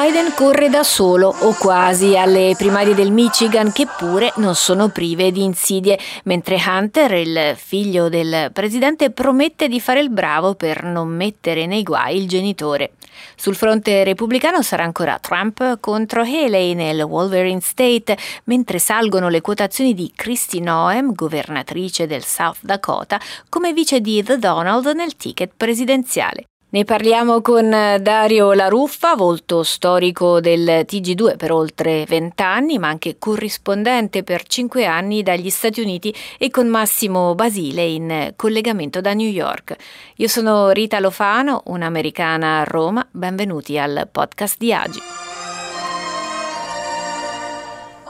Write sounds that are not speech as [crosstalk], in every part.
Biden corre da solo o quasi alle primarie del Michigan che pure non sono prive di insidie, mentre Hunter, il figlio del presidente, promette di fare il bravo per non mettere nei guai il genitore. Sul fronte repubblicano sarà ancora Trump contro Haley nel Wolverine State, mentre salgono le quotazioni di Kristi Noem, governatrice del South Dakota, come vice di The Donald nel ticket presidenziale. Ne parliamo con Dario Laruffa, volto storico del TG2 per oltre vent'anni, ma anche corrispondente per cinque anni dagli Stati Uniti e con Massimo Basile in collegamento da New York. Io sono Rita Lofano, un'americana a Roma. Benvenuti al podcast di Agi.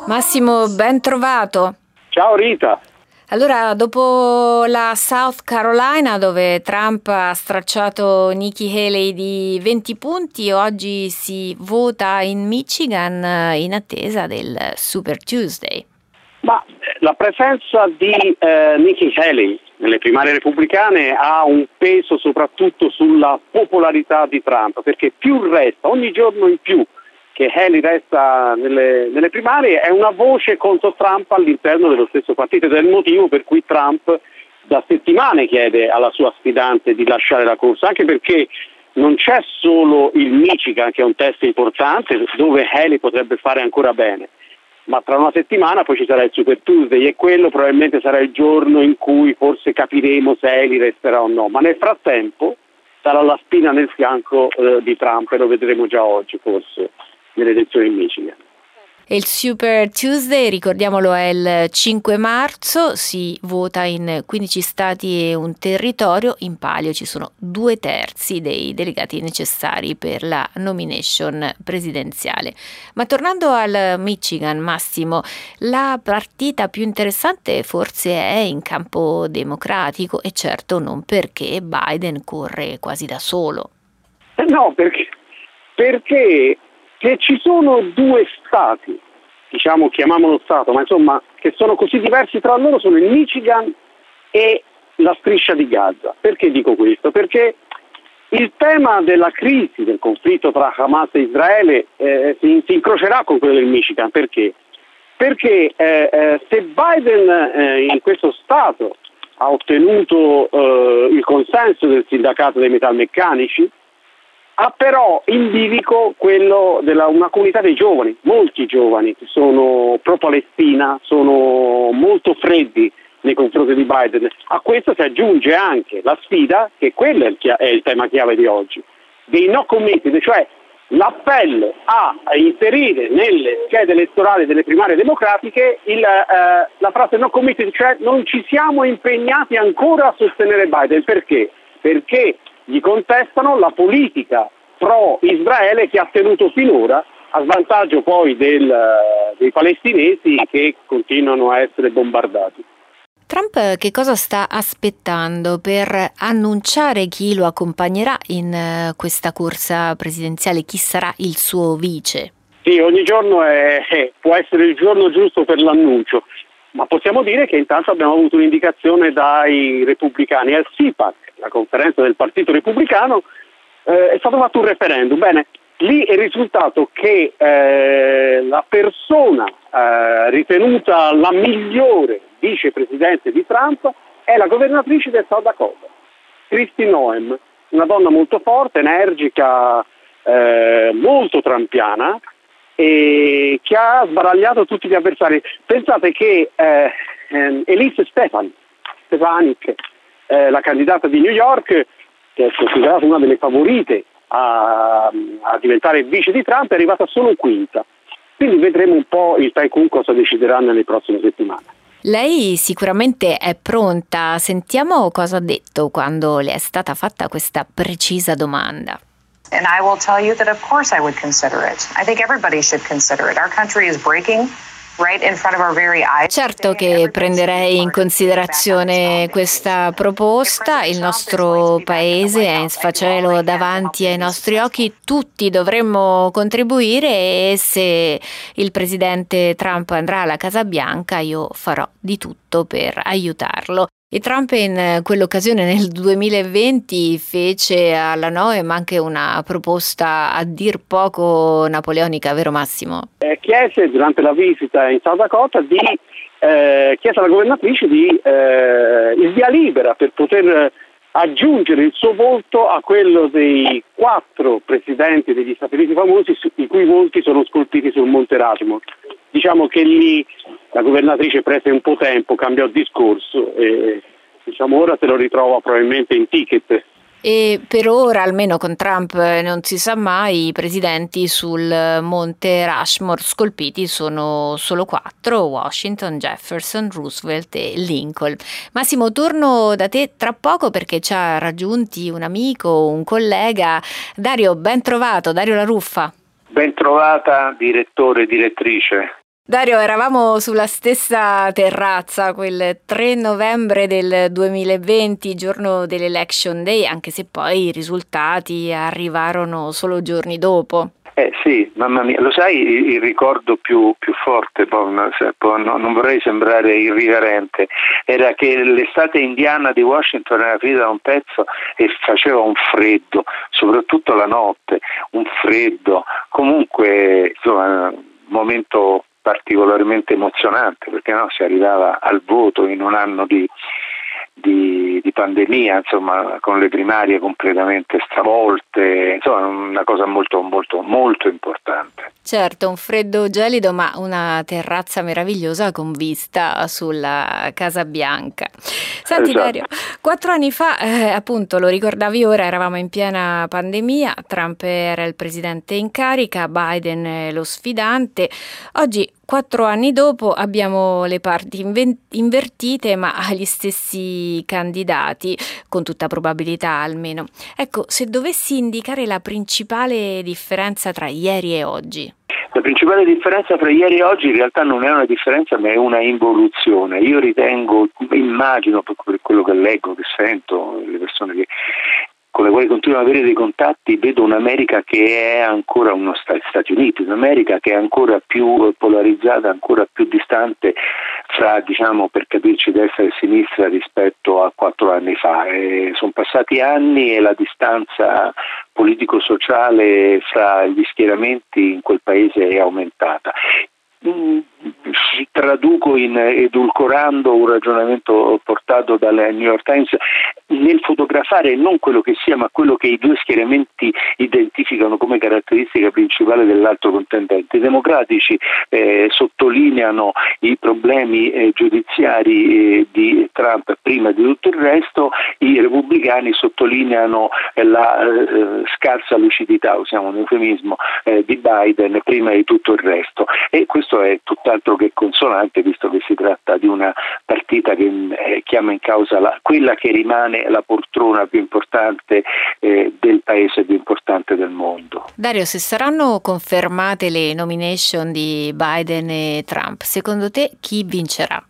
Massimo, ben trovato. Ciao Rita. Allora, dopo la South Carolina, dove Trump ha stracciato Nikki Haley di 20 punti, oggi si vota in Michigan in attesa del Super Tuesday. Ma eh, la presenza di eh, Nikki Haley nelle primarie repubblicane ha un peso soprattutto sulla popolarità di Trump, perché più resta, ogni giorno in più, che Haley resta nelle, nelle, primarie è una voce contro Trump all'interno dello stesso partito ed è il motivo per cui Trump da settimane chiede alla sua sfidante di lasciare la corsa, anche perché non c'è solo il Michigan che è un test importante dove Haley potrebbe fare ancora bene, ma tra una settimana poi ci sarà il Super Tuesday e quello probabilmente sarà il giorno in cui forse capiremo se Haley resterà o no, ma nel frattempo sarà la spina nel fianco eh, di Trump e lo vedremo già oggi forse nelle elezioni in Michigan. Il Super Tuesday, ricordiamolo, è il 5 marzo, si vota in 15 stati e un territorio, in palio ci sono due terzi dei delegati necessari per la nomination presidenziale. Ma tornando al Michigan, Massimo, la partita più interessante forse è in campo democratico e certo non perché Biden corre quasi da solo. Eh no, perché, perché che ci sono due stati, diciamo chiamiamolo stato, ma insomma che sono così diversi tra loro sono il Michigan e la striscia di Gaza. Perché dico questo? Perché il tema della crisi del conflitto tra Hamas e Israele eh, si, si, incrocerà con quello del Michigan. Perché? Perché eh, eh, se Biden eh, in questo Stato ha ottenuto eh, il consenso del sindacato dei metalmeccanici, ha però in bilico quello della una comunità dei giovani, molti giovani che sono pro-Palestina, sono molto freddi nei confronti di Biden. A questo si aggiunge anche la sfida, che quello è il, chia- è il tema chiave di oggi, dei no committed, cioè l'appello a inserire nelle schede elettorali delle primarie democratiche il, eh, la frase no committed, cioè non ci siamo impegnati ancora a sostenere Biden. Perché? Perché gli contestano la politica pro-Israele che ha tenuto finora a svantaggio poi del, dei palestinesi che continuano a essere bombardati. Trump che cosa sta aspettando per annunciare chi lo accompagnerà in eh, questa corsa presidenziale? Chi sarà il suo vice? Sì, ogni giorno è, può essere il giorno giusto per l'annuncio, ma possiamo dire che intanto abbiamo avuto un'indicazione dai repubblicani al CIPAC, la conferenza del Partito Repubblicano, eh, è stato fatto un referendum. Bene, lì è risultato che eh, la persona eh, ritenuta la migliore vicepresidente di Trump è la governatrice del South Dakota, Kristi Noem, una donna molto forte, energica, eh, molto trampiana e che ha sbaragliato tutti gli avversari. Pensate che eh, eh, Elise Stefani, Stefanik, eh, la candidata di New York, che è considerata una delle favorite a, a, diventare vice di Trump, è arrivata solo quinta. Quindi vedremo un po' il Tycoon cosa deciderà nelle prossime settimane. Lei sicuramente è pronta, sentiamo cosa ha detto quando le è stata fatta questa precisa domanda. And I will tell you that of course I would consider it. I think everybody should consider it. Our country is breaking Certo che prenderei in considerazione questa proposta, il nostro paese è in sfacelo davanti ai nostri occhi, tutti dovremmo contribuire e se il presidente Trump andrà alla Casa Bianca io farò di tutto per aiutarlo. E Trump in quell'occasione nel [laughs] 2020 fece alla Noem anche una proposta a dir poco napoleonica, vero Massimo? Eh, chiese durante la visita in South Dakota di eh, chiese alla governatrice di eh, il via libera per poter aggiungere il suo volto a quello dei quattro presidenti degli Stati Uniti famosi i cui volti sono scolpiti sul Monte Rushmore. Diciamo che lì la governatrice prese un po' tempo, cambiò discorso e diciamo, ora se lo ritrova probabilmente in ticket. E per ora, almeno con Trump, non si sa mai, i presidenti sul monte Rushmore scolpiti sono solo quattro, Washington, Jefferson, Roosevelt e Lincoln. Massimo, torno da te tra poco perché ci ha raggiunti un amico, un collega. Dario, ben trovato, Dario La Ruffa. Ben trovata, direttore e direttrice. Dario, eravamo sulla stessa terrazza quel 3 novembre del 2020, giorno dell'Election Day, anche se poi i risultati arrivarono solo giorni dopo. Eh sì, mamma mia, lo sai il ricordo più, più forte, non vorrei sembrare irriverente, era che l'estate indiana di Washington era finita da un pezzo e faceva un freddo, soprattutto la notte, un freddo, comunque insomma, un momento particolarmente emozionante perché no, si arrivava al voto in un anno di, di, di, pandemia, insomma, con le primarie completamente stravolte, insomma, una cosa molto, molto, molto importante. Certo, un freddo gelido, ma una terrazza meravigliosa con vista sulla Casa Bianca. Senti esatto. Dario, quattro anni fa, eh, appunto, lo ricordavi ora, eravamo in piena pandemia, Trump era il presidente in carica, Biden lo sfidante. Oggi Quattro anni dopo abbiamo le parti invertite, ma [laughs] agli stessi candidati, con tutta probabilità almeno. Ecco, se dovessi indicare la principale differenza tra ieri e oggi. La principale differenza tra ieri e oggi in realtà non è una differenza ma è una involuzione. Io ritengo, immagino per quello che leggo, che sento, le persone che con le quali continuo ad avere dei contatti, vedo un'America che è ancora uno Stati Uniti, un'America che è ancora più polarizzata, ancora più distante fra, diciamo, per capirci destra e sinistra rispetto a quattro anni fa. Sono passati anni e la distanza politico-sociale fra gli schieramenti in quel paese è aumentata. Traduco in edulcorando un ragionamento portato dal New York Times nel fotografare non quello che sia ma quello che i due schieramenti identificano come caratteristica principale dell'altro contendente. I democratici eh, sottolineano i problemi eh, giudiziari eh, di Trump prima di tutto il resto, i repubblicani sottolineano eh, la eh, scarsa lucidità, usiamo un eufemismo, eh, di Biden prima di tutto il resto e questo è tutt'altro che consonante visto che si tratta di una partita che chiama in causa la, quella che rimane la poltrona più importante eh, del paese più importante del mondo. Dario, se saranno confermate le nomination di Biden e Trump, secondo te chi vincerà?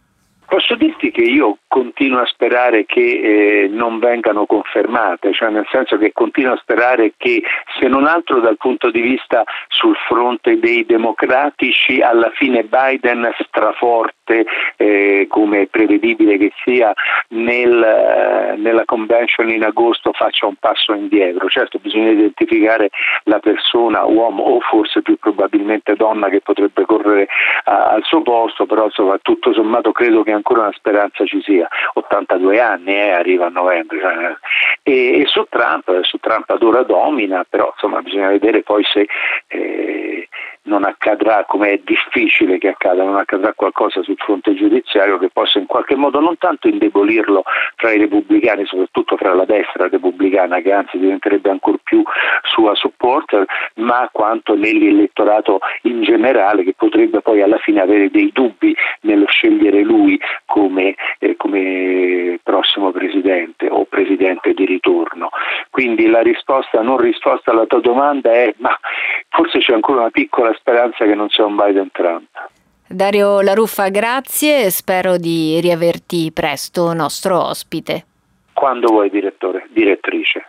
Posso dirti che io continuo a sperare che eh, non vengano confermate, cioè nel senso che continuo a sperare che se non altro dal punto di vista sul fronte dei democratici alla fine Biden straforte eh, come prevedibile che sia nel, eh, nella convention in agosto faccia un passo indietro. Certo bisogna identificare la persona, uomo o forse più probabilmente donna che potrebbe correre a, al suo posto, però insomma tutto sommato credo che ancora una speranza ci sia, 82 anni eh, arriva a novembre cioè, e, e, su Trump, su Trump ad ora domina, però insomma bisogna vedere poi se eh, non accadrà, come è difficile che accada, non accadrà qualcosa sul fronte giudiziario che possa in qualche modo non tanto indebolirlo fra i repubblicani, soprattutto fra la destra repubblicana, che anzi diventerebbe ancora più sua supporter, ma quanto nell'elettorato in generale che potrebbe poi alla fine avere dei dubbi nello scegliere lui come, eh, come prossimo presidente o presidente di ritorno. Quindi la risposta, non risposta alla tua domanda è ma forse c'è ancora una piccola speranza che non sia un Biden Trump. Dario La Ruffa, grazie e spero di riaverti presto nostro ospite. Quando vuoi, direttore, direttrice.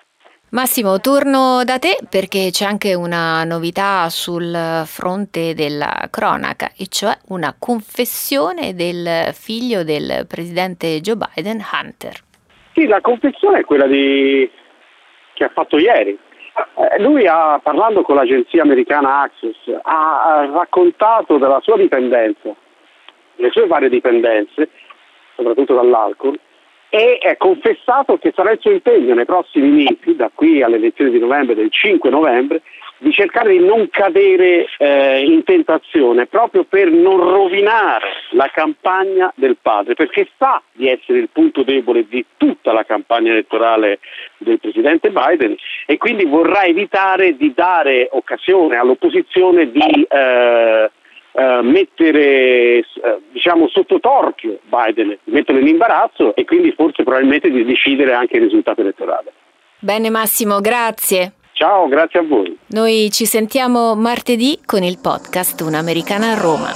Massimo, torno da te perché c'è anche una novità sul fronte della cronaca, e cioè una confessione del figlio del presidente Joe Biden, Hunter. Sì, la confessione è quella di... che ha fatto ieri. Eh, lui ha, parlando con l'agenzia americana Access, ha raccontato della sua dipendenza, le sue varie dipendenze, soprattutto dall'alcol, e è confessato che sarà il suo impegno nei prossimi mesi, da qui alle elezioni di novembre, del 5 novembre, di cercare di non cadere eh, in tentazione proprio per non rovinare la campagna del padre, perché sa di essere il punto debole di tutta la campagna elettorale del presidente Biden e quindi vorrà evitare di dare occasione all'opposizione di eh, eh, mettere eh, diciamo, sotto torchio Biden, metterlo in imbarazzo e quindi forse probabilmente di decidere anche il risultato elettorale. Bene Massimo, grazie. Ciao, grazie a voi. Noi ci sentiamo martedì con il podcast Un'Americana a Roma.